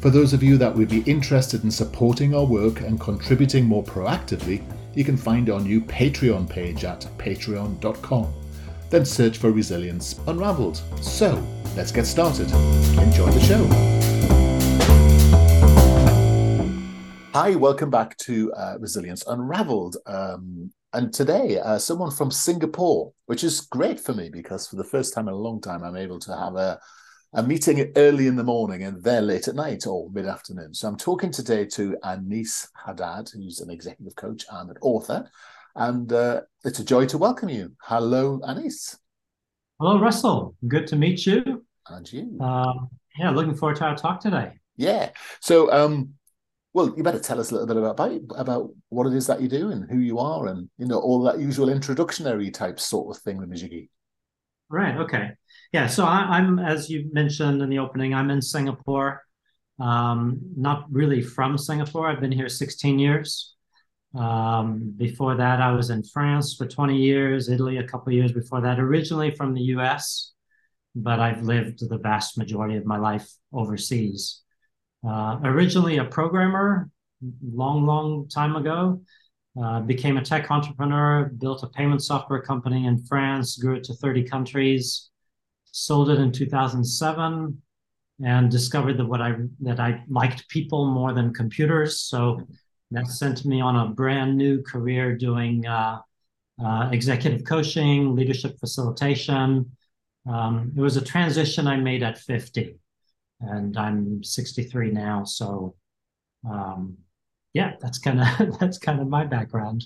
For those of you that would be interested in supporting our work and contributing more proactively, you can find our new Patreon page at patreon.com. Then search for Resilience Unravelled. So, let's get started. Enjoy the show. Hi, welcome back to uh, Resilience Unravelled. Um, and today, uh, someone from Singapore, which is great for me because for the first time in a long time, I'm able to have a a meeting early in the morning and they're late at night or mid afternoon. So I'm talking today to Aneace Haddad, who's an executive coach and an author. And uh, it's a joy to welcome you. Hello, Aneace. Hello, Russell. Good to meet you. And you. Uh, yeah, looking forward to our talk today. Yeah. So, um, well, you better tell us a little bit about about what it is that you do and who you are, and you know all that usual introductory type sort of thing with Mijigi. Right. Okay. Yeah. So I, am as you mentioned in the opening, I'm in Singapore. Um, not really from Singapore. I've been here 16 years. Um, before that, I was in France for 20 years, Italy a couple years before that. Originally from the U.S., but I've lived the vast majority of my life overseas. Uh, originally a programmer, long, long time ago. Uh, became a tech entrepreneur, built a payment software company in France, grew it to 30 countries, sold it in 2007, and discovered that what I that I liked people more than computers. So that sent me on a brand new career doing uh, uh, executive coaching, leadership facilitation. Um, it was a transition I made at 50, and I'm 63 now. So um, yeah, that's kind of that's kind of my background.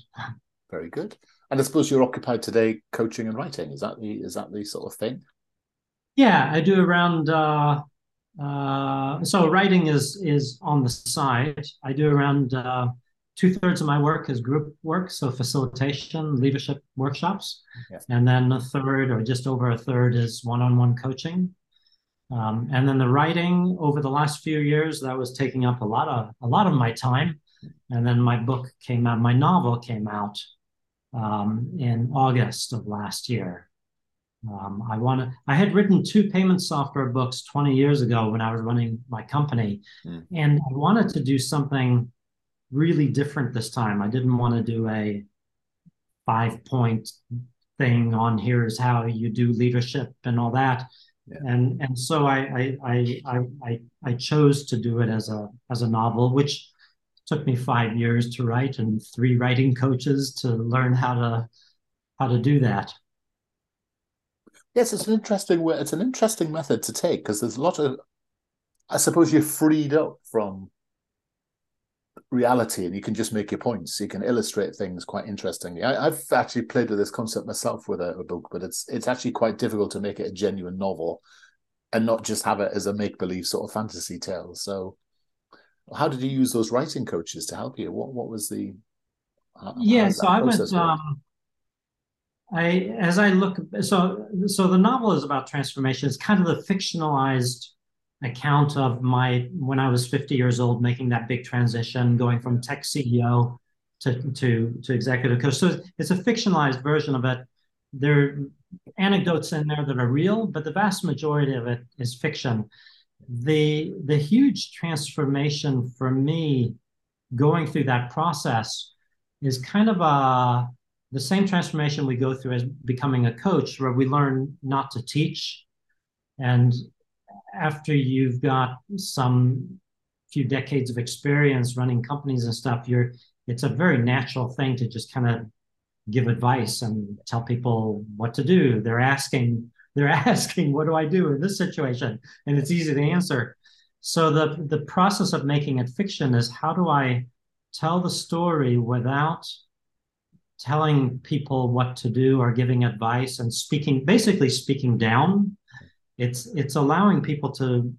Very good. And I suppose you're occupied today coaching and writing. Is that the is that the sort of thing? Yeah, I do around. Uh, uh, so writing is is on the side. I do around uh, two thirds of my work is group work, so facilitation, leadership workshops, and then a third or just over a third is one on one coaching. Um, and then the writing over the last few years that was taking up a lot of a lot of my time and then my book came out, my novel came out um, in August of last year. Um, I wanted, I had written two payment software books 20 years ago when I was running my company, mm. and I wanted to do something really different this time. I didn't want to do a five point thing on here's how you do leadership and all that. Yeah. And and so I I, I I I chose to do it as a as a novel, which took me five years to write and three writing coaches to learn how to how to do that yes it's an interesting way it's an interesting method to take because there's a lot of i suppose you're freed up from reality and you can just make your points you can illustrate things quite interestingly I, have actually played with this concept myself with a, a book but it's it's actually quite difficult to make it a genuine novel and not just have it as a make-believe sort of fantasy tale so how did you use those writing coaches to help you? What what was the how, yeah? So I was Um, I as I look so so the novel is about transformation. It's kind of the fictionalized account of my when I was 50 years old, making that big transition, going from tech CEO to to to executive coach. So it's a fictionalized version of it. There are anecdotes in there that are real, but the vast majority of it is fiction the the huge transformation for me going through that process is kind of a the same transformation we go through as becoming a coach where we learn not to teach and after you've got some few decades of experience running companies and stuff you're it's a very natural thing to just kind of give advice and tell people what to do. They're asking, they're asking, what do I do in this situation? And it's easy to answer. So the the process of making it fiction is how do I tell the story without telling people what to do or giving advice and speaking basically speaking down. It's it's allowing people to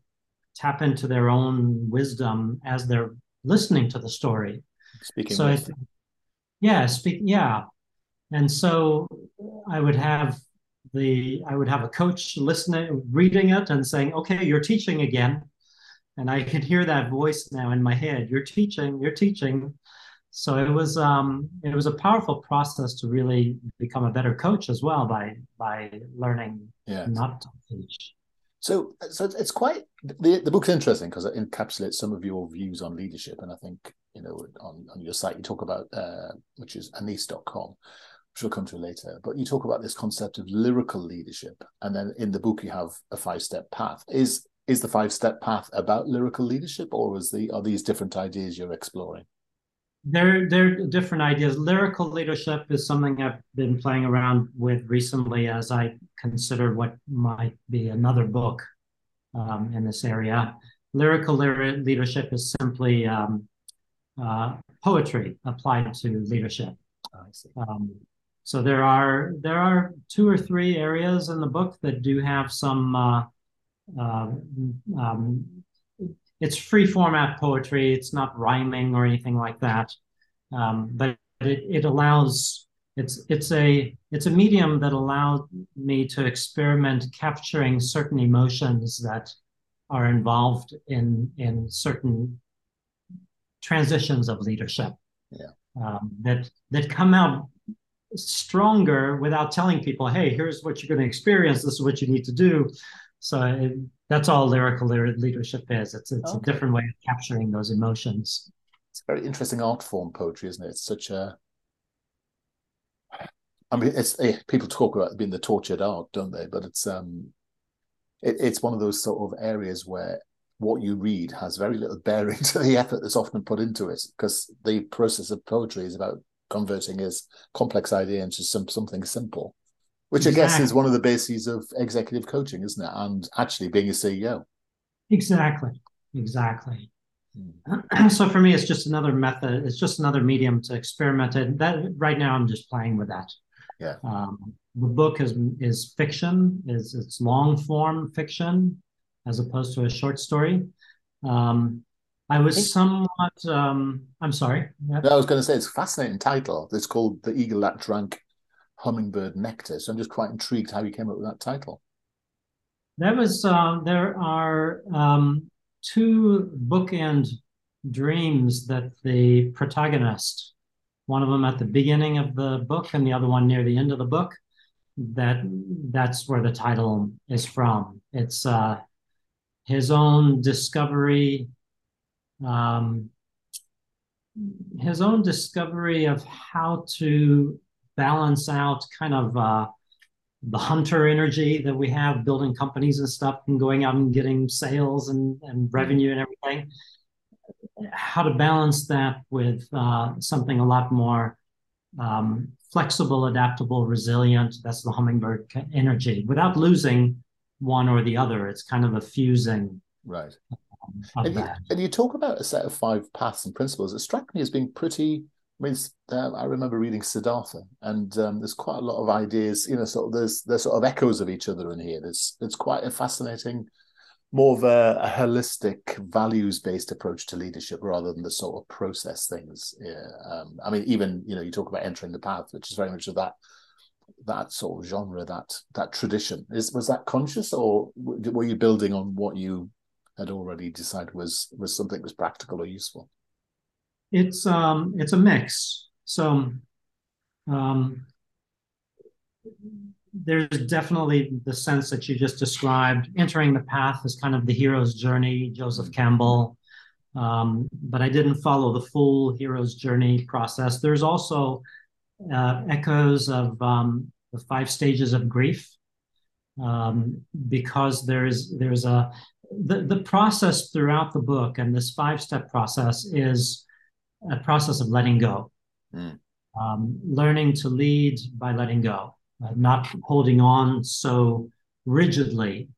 tap into their own wisdom as they're listening to the story. Speaking so it, yeah speak yeah. And so i would have the i would have a coach listening reading it and saying okay you're teaching again. And i can hear that voice now in my head. You're teaching you're teaching so it was um, it was a powerful process to really become a better coach as well by by learning yeah. not to teach. So so it's quite the the book's interesting because it encapsulates some of your views on leadership, and I think you know on on your site you talk about uh, which is aneace.com which we'll come to later. But you talk about this concept of lyrical leadership, and then in the book you have a five step path. Is is the five step path about lyrical leadership, or is the are these different ideas you're exploring? They're they're different ideas. Lyrical leadership is something I've been playing around with recently as I consider what might be another book um, in this area. Lyrical leadership is simply um, uh, poetry applied to leadership. Oh, um, so there are there are two or three areas in the book that do have some uh, uh, um, it's free format poetry. It's not rhyming or anything like that. Um, but it, it allows it's it's a it's a medium that allows me to experiment capturing certain emotions that are involved in in certain transitions of leadership yeah. um, that that come out stronger without telling people hey here's what you're going to experience this is what you need to do so it, that's all lyrical leadership is. It's it's okay. a different way of capturing those emotions. It's a very interesting art form, poetry, isn't it? It's such a I mean, it's eh, people talk about being the tortured art, don't they? But it's um, it, it's one of those sort of areas where what you read has very little bearing to the effort that's often put into it, because the process of poetry is about converting his complex idea into some something simple which exactly. I guess is one of the bases of executive coaching, isn't it? And actually being a CEO. Exactly. Exactly. Hmm. So for me, it's just another method. It's just another medium to experiment. And that right now, I'm just playing with that. Yeah. Um, the book is is fiction. is It's long form fiction as opposed to a short story. Um, I was somewhat. Um, I'm sorry. No, I was going to say it's a fascinating title. It's called "The Eagle That Drank hummingbird nectar. So I'm just quite intrigued how you came up with that title. That was uh, there are um, two bookend dreams that the protagonist, one of them at the beginning of the book and the other one near the end of the book, that that's where the title is from. It's uh, his own discovery, um, his own discovery of how to balance out kind of uh, the hunter energy that we have building companies and stuff and going out and getting sales and, and revenue and everything. How to balance that with uh, something a lot more um, flexible adaptable resilient. That's the hummingbird energy. Without losing one or the other it's kind of a fusing right. um, and, you, and you talk about a set of five paths and principles. It struck me as being pretty mean, uh, I remember reading Siddhartha, and um, there's quite a lot of ideas. You know, sort of there's there's sort of echoes of each other in here. There's it's quite a fascinating, more of a, a holistic, values based approach to leadership rather than the sort of process things. Yeah. Um, I mean, even you know, you talk about entering the path, which is very much of that that sort of genre, that that tradition. Is was that conscious, or were you building on what you had already decided was was something that was practical or useful? It's um, it's a mix. So um, there's definitely the sense that you just described. Entering the path is kind of the hero's journey, Joseph Campbell. Um, but I didn't follow the full hero's journey process. There's also uh, echoes of um, the five stages of grief, um, because there's there's a the, the process throughout the book and this five step process is a process of letting go, mm. um, learning to lead by letting go, uh, not holding on so rigidly.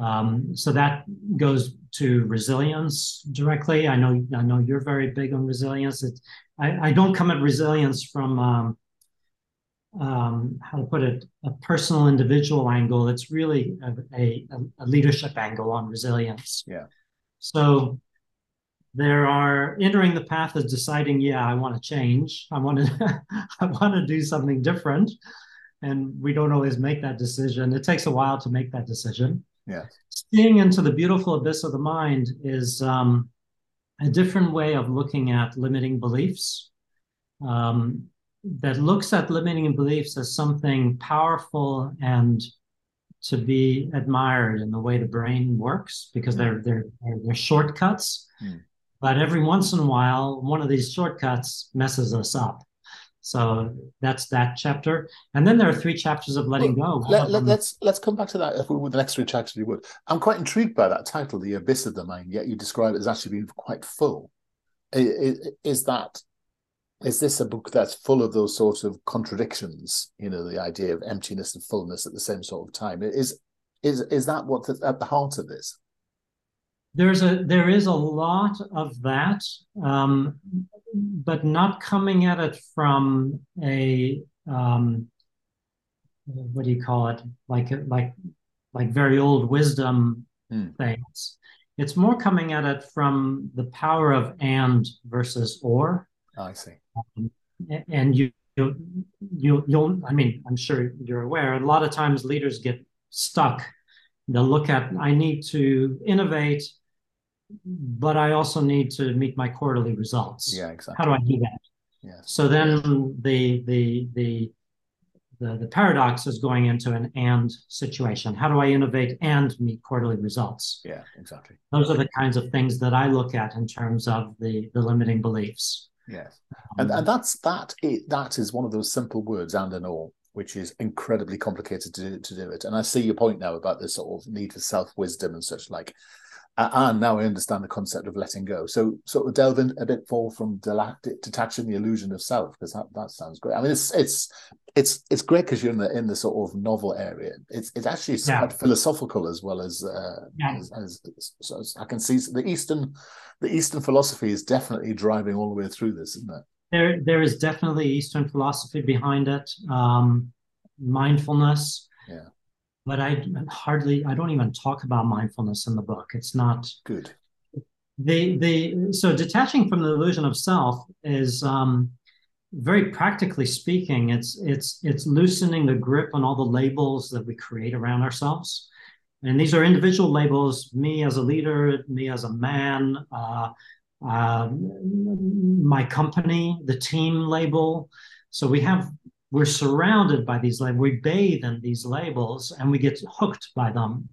Um, so that goes to resilience directly. I know I know you're very big on resilience. It, I, I don't come at resilience from um, um, how to put it a personal individual angle. It's really a, a, a leadership angle on resilience. Yeah. So there are entering the path is deciding yeah i want to change. I want to i want to do something different. And we don't always make that decision. It takes a while to make that decision. Yeah. Seeing into the beautiful abyss of the mind is um, a different way of looking at limiting beliefs. Um, that looks at limiting beliefs as something powerful and to be admired in the way the brain works because they're they're they're, shortcuts. Mm. But every once in a while one of these shortcuts messes us up. So that's that chapter. And then there are three chapters of letting well, go let, let, let's let's come back to that if we, with the next three chapters you would. I'm quite intrigued by that title the abyss of the mind yet you describe it as actually being quite full. Is, is that is this a book that's full of those sorts of contradictions you know the idea of emptiness and fullness at the same sort of time? Is is is that what's at the heart of this there's a there is a lot of that um, but not coming at it from a um, what do you call it? Like like like very old wisdom mm. things. It's more coming at it from the power of and versus or. Oh, i see. Um, and you you you you'll i mean i'm sure you're aware a lot of times leaders get stuck. They'll look at i need to innovate but i also need to meet my quarterly results yeah exactly how do i do that yeah so then the the the the, the paradox is going into an and situation. How do I innovate and meet quarterly results? Yeah, exactly. Those are the kinds of things that I look at in terms of the the limiting beliefs. Yes, um, and and that's that. It, that is one of those simple words, and and all, which is incredibly complicated to to do it. And I see your point now about this sort of need for self wisdom and such like. And now I understand the concept of letting go. So, sort of delve in a bit more from detaching the illusion of self, because that, that sounds great. I mean, it's it's it's it's great because you're in the in the sort of novel area. It's it's actually yeah. quite philosophical as well as, uh, yeah. as, as, so I can see the Eastern the Eastern philosophy is definitely driving all the way through this, isn't it? There there is definitely Eastern philosophy behind it. Um, mindfulness. Yeah. But I hardly I don't even talk about mindfulness in the book. It's not good. The the so detaching from the illusion of self is um, very practically speaking, it's it's it's loosening the grip on all the labels that we create around ourselves. And these are individual labels: me as a leader, me as a man, uh, uh, my company, the team label. So we have we're surrounded by these labels. We bathe in these labels, and we get hooked by them.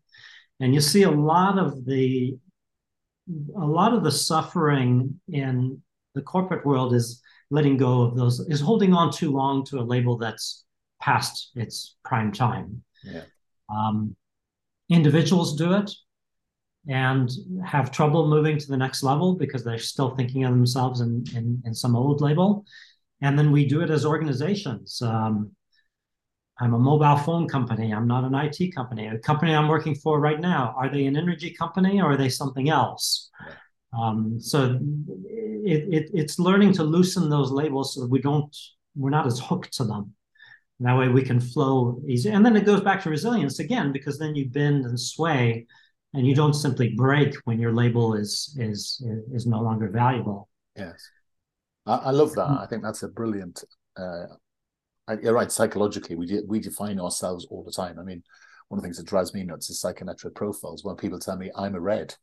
And you see a lot of the a lot of the suffering in the corporate world is letting go of those is holding on too long to a label that's past its prime time. Yeah. Um, individuals do it and have trouble moving to the next level because they're still thinking of themselves in, in, in some old label. And then we do it as organizations. Um, I'm a mobile phone company. I'm not an IT company. A company I'm working for right now, are they an energy company or are they something else? Um, so it, it, it's learning to loosen those labels so that we don't we're not as hooked to them. That way we can flow easy. And then it goes back to resilience again because then you bend and sway, and you don't simply break when your label is is is no longer valuable. Yes, I, I love that. I think that's a brilliant. Uh, you're right. Psychologically, we de- we define ourselves all the time. I mean, one of the things that drives me nuts is psychometric profiles. When people tell me I'm a red,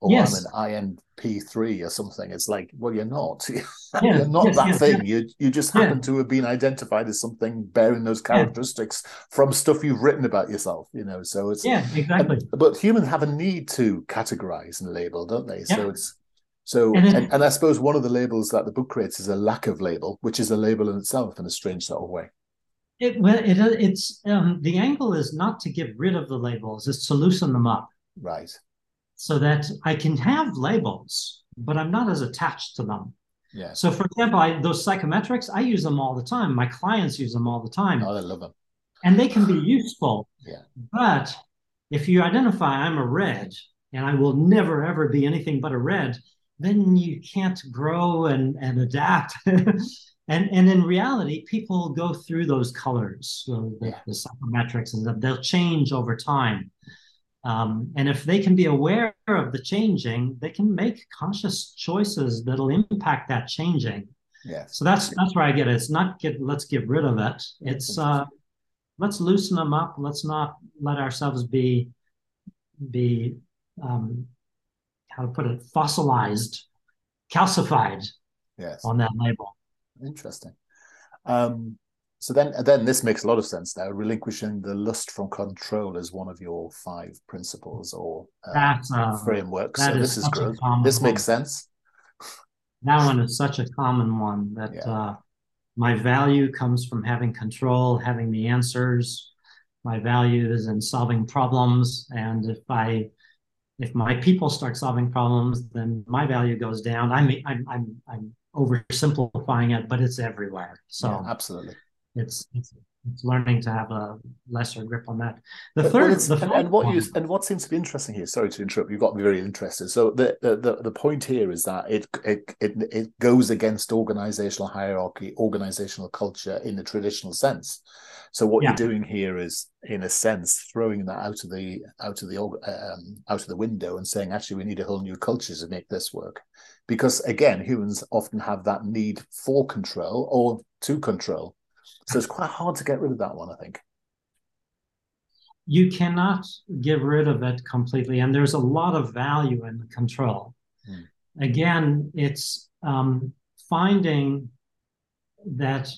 or yes. I'm an INP3 or something. It's like, well, you're not. Yeah. you're not yes, that yes, thing. You you just happen yeah. to have been identified as something bearing those characteristics yeah. from stuff you've written about yourself, you know. So it's yeah, exactly. And, but humans have a need to categorize and label, don't they? So it's so and, and, I suppose one of the labels that the book creates is a lack of label, which is a label in itself in a strange sort of way. It, well, it, it's um, the angle is not to get rid of the labels; it's to loosen them up. Right so that I can have labels, but I'm not as attached to them. Yeah. So, for example, I, those psychometrics, I use them all the time. My clients use them all the time. Oh, I love them. And they can be useful. Yeah. But if you identify I'm a red and I will never ever be anything but a red, then you can't grow and, and adapt. and and in reality, people go through those colors, so the, Yeah. the psychometrics, and that they'll change over time. Um, and if they can be aware of the changing, they can make conscious choices that'll impact that changing. Yes. So that's that's where I get it. It's not get let's get rid of it. It's uh, let's loosen them up. Let's not let ourselves be be um, how to put it fossilized, calcified Yes. on that label. Interesting. Um, so then, then this makes a lot of sense now. Relinquishing the lust from control is one of your five principles or uh, That's uh, frameworks. that So is this is good. This makes sense. that one is such a common one that Yeah. uh, my value comes from having control, having the answers. My value is in solving problems, and if I if my people start solving problems, then my value goes down. I mean, I'm I'm I'm oversimplifying it, but it's everywhere. So Yeah, absolutely. it's, it's it's learning to have a lesser grip on that. The But- third, the and, and what one- you and what seems to be interesting here. Sorry to interrupt. You've got me very interested. So the the the, the point here is that it, it it it goes against organizational hierarchy, organizational culture in the traditional sense. So what Yeah. you're doing here is, in a sense, throwing that out of the out of the um, out of the window and saying, actually, we need a whole new culture to make this work. Because again, humans often have that need for control or to control. So it's quite hard to get rid of that one, I think. you cannot get rid of it completely and there's a lot of value in the control Hmm. again it's um, finding that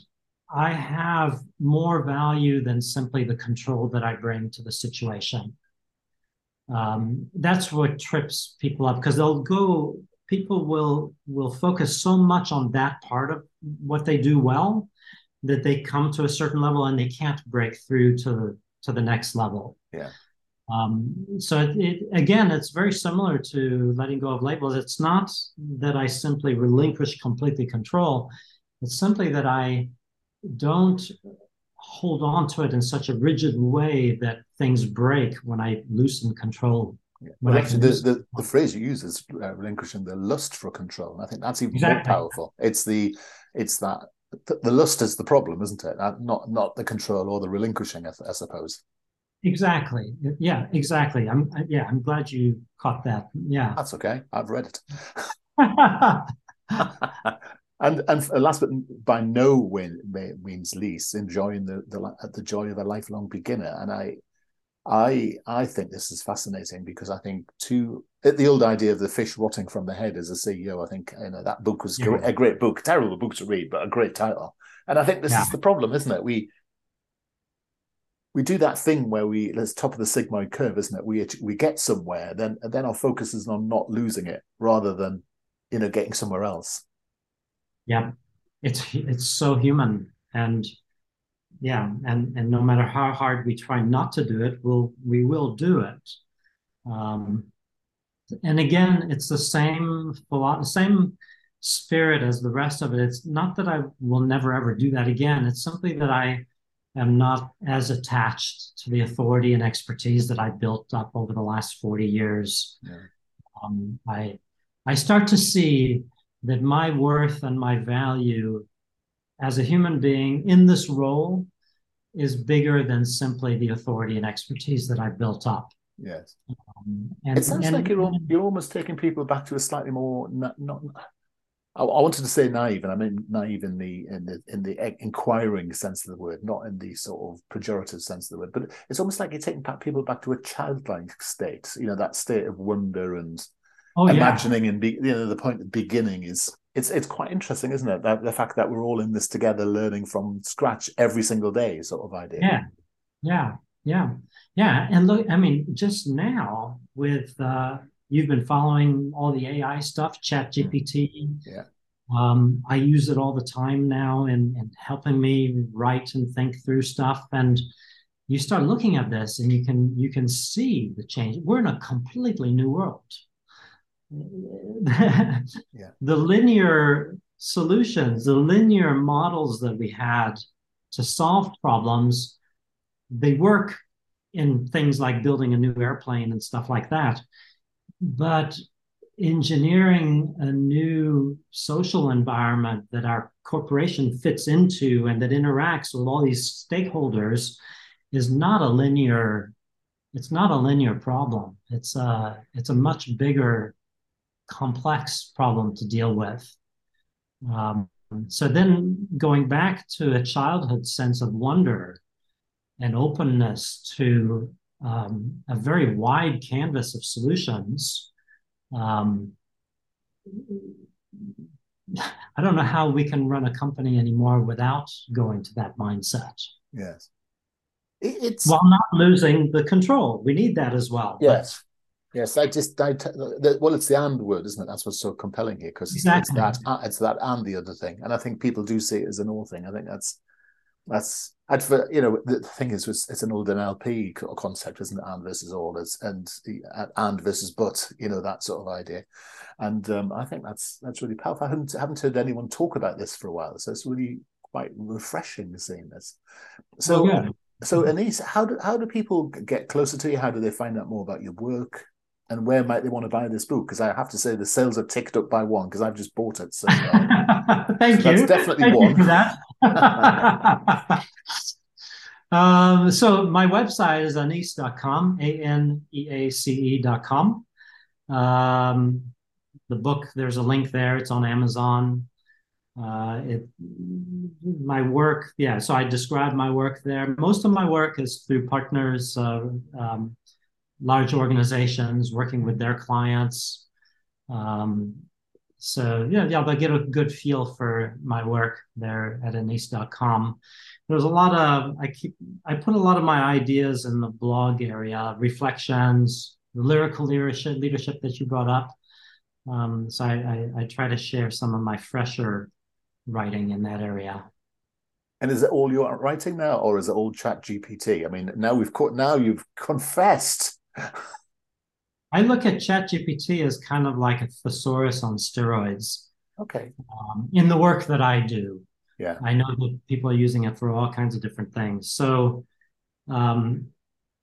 i have more value than simply the control that i bring to the situation um, that's what trips people up because they'll go people will will focus so much on that part of what they do well that they come to a certain level and they can't break through to the to the next level. Yeah. Um, so it, it, again, it's very similar to letting go of labels. It's not that I simply relinquish completely control. It's simply that I don't hold on to it in such a rigid way that things break when I loosen control. Well, actually, the, the, the phrase you use is uh, relinquishing the lust for control. And I think that's even more powerful. It's the it's that the, the lust is the problem, isn't it? Not not the control or the relinquishing, I, I suppose. Exactly. Yeah, exactly. I'm yeah, I'm glad you caught that. Yeah. That's okay. I've read it. and and last but by no win, means least, enjoying the, the the joy of a lifelong beginner. And I I I think this is fascinating because I think too the old idea of the fish rotting from the head as a CEO. I think you know that book was Yeah. great, a great book, terrible book to read, but a great title. And I think this Yeah. is the problem, isn't it? We we do that thing where we it's top of the sigmoid curve, isn't it? We we get somewhere, then and then our focus is on not losing it rather than you know getting somewhere else. Yeah, it's it's so human, and yeah, and and no matter how hard we try not to do it, we'll we will do it. Um, and again, it's the same philo- same spirit as the rest of it. It's not that I will never ever do that again. It's simply that I am not as attached to the authority and expertise that I built up over the last 40 years. Yeah. Um, I I start to see that my worth and my value as a human being in this role is bigger than simply the authority and expertise that I've built up. Yes, Um, and, it sounds and- like you're you're almost taking people back to a slightly more not. not I, I wanted to say naive, and I mean naive in the in the in the e- inquiring sense of the word, not in the sort of pejorative sense of the word. But it's almost like you're taking back people back to a childlike state. You know, that state of wonder and oh yeah, imagining and be, you know the point of beginning is it's it's quite interesting, isn't it? That the fact that we're all in this together, learning from scratch every single day, sort of idea. yeah, yeah, yeah, yeah. And look, I mean, just now with uh, you've been following all the AI stuff, Chat GPT. Yeah. Um, I use it all the time now in, in helping me write and think through stuff. And you start looking at this and you can you can see the change. We're in a completely new world. The linear solutions, the linear models that we had to solve problems, they work in things like building a new airplane and stuff like that. But engineering a new social environment that our corporation fits into and that interacts with all these stakeholders is not a linear it's not a linear problem it's a it's a much bigger complex problem to deal with um, so then going back to a childhood sense of wonder and openness to um, a very wide canvas of solutions um, I don't know how we can run a company anymore without going to that mindset. Yes. It's while not losing the control. We need that as well. Yes. Yes, I just I t- the, well, it's the and word, isn't it? That's what's so compelling here because exactly. it's that it's that and the other thing, and I think people do see it as an all thing. I think that's that's and for you know the thing is it's an old NLP concept, isn't it? And versus all is and and versus but, you know that sort of idea, and um, I think that's that's really powerful. I haven't haven't heard anyone talk about this for a while, so it's really quite refreshing seeing this. So. Yeah. So, Aneace, how do how do people get closer to you? How do they find out more about your work? And where might they want to buy this book? Because I have to say the sales are ticked up by one because I've just bought it. So uh, thank you. That's definitely thank one. For that. um, so my website is aneace.com, a-n-e-a-c-e.com. Um, the book, there's a link there. It's on Amazon. Uh, it, my work, yeah. So I describe my work there. Most of my work is through partners, uh, um, large organizations working with their clients. Um, so yeah, yeah, but get a good feel for my work there at aneace.com. There's a lot of I keep I put a lot of my ideas in the blog area, reflections, the lyrical leadership leadership that you brought up. Um, so I, I, I try to share some of my fresher writing in that area. And is it all your writing now, or is it all Chat GPT? I mean, now we've caught, now you've confessed I look at ChatGPT as kind of like a thesaurus on steroids. Okay. Um, in the work that I do, yeah, I know that people are using it for all kinds of different things. So, um,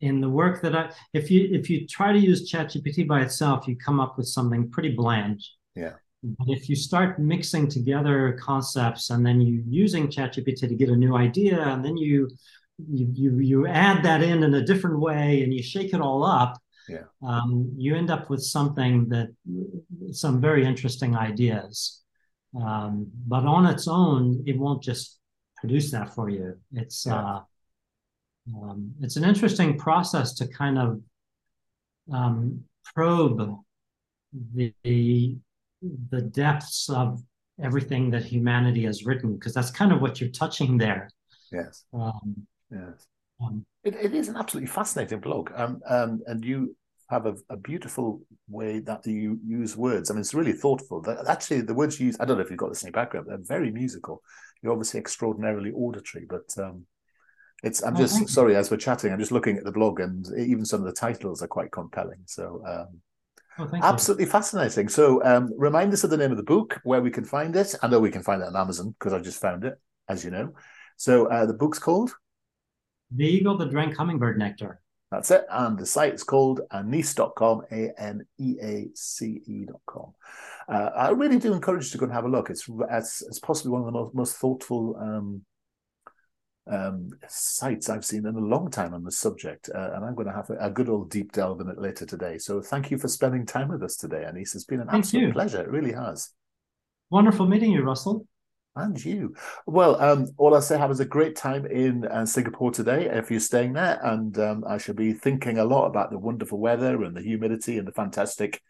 in the work that I, if you if you try to use ChatGPT by itself, you come up with something pretty bland. Yeah. But if you start mixing together concepts and then you using ChatGPT to get a new idea, and then you you you you add that in in a different way, and you shake it all up, yeah. um, you end up with something that some very interesting ideas. Um, but on its own, it won't just produce that for you. It's yeah. uh, um, it's an interesting process to kind of um, probe the the depths of everything that humanity has written, because that's kind of what you're touching there. Yes. Um, yes. Um, it, it is an absolutely fascinating blog, um, um, and you have a, a, beautiful way that you use words. I mean, it's really thoughtful. Actually, the words you use, I don't know if you've got this in your background, they're very musical. You're obviously extraordinarily auditory, but um, it's, I'm oh, just sorry, as we're chatting, I'm just looking at the blog and even some of the titles are quite compelling. So, um, oh, absolutely you. fascinating. So, um, remind us of the name of the book, where we can find it. I know we can find it on Amazon because I just found it, as you know. So, uh, the book's called The Eagle That Drank Hummingbird Nectar. That's it. And the site is called aneace.com, A N E A C E.com. Uh, I really do encourage you to go and have a look. It's, it's, it's possibly one of the most, most thoughtful um, um, sites I've seen in a long time on the subject. Uh, and I'm going to have a, a, good old deep delve in it later today. So thank you for spending time with us today, Aneace. It's been an thank absolute you. pleasure. It really has. Wonderful meeting you, Russell. And you. Well, um, all I say, have is a great time in uh, Singapore today if you're staying there. And um, I shall be thinking a lot about the wonderful weather and the humidity and the fantastic.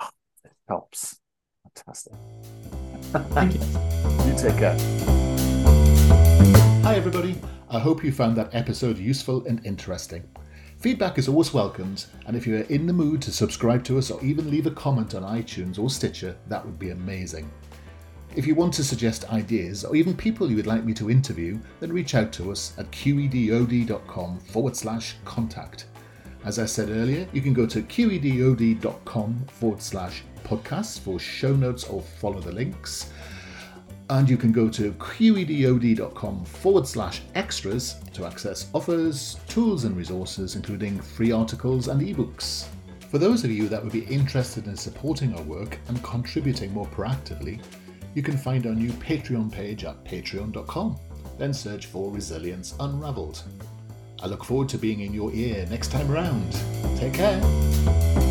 Oh, it helps. Fantastic. Thank you. you take care. Hi, everybody. I hope you found that episode useful and interesting. Feedback is always welcomed, and if you are in the mood to subscribe to us or even leave a comment on iTunes or Stitcher, that would be amazing. If you want to suggest ideas or even people you would like me to interview, then reach out to us at qedod.com forward slash contact. As I said earlier, you can go to qedod.com forward slash podcasts for show notes or follow the links. And you can go to qedod.com forward slash extras to access offers, tools, and resources, including free articles and ebooks. For those of you that would be interested in supporting our work and contributing more proactively, you can find our new Patreon page at patreon.com. Then search for Resilience Unravelled. I look forward to being in your ear next time around. Take care.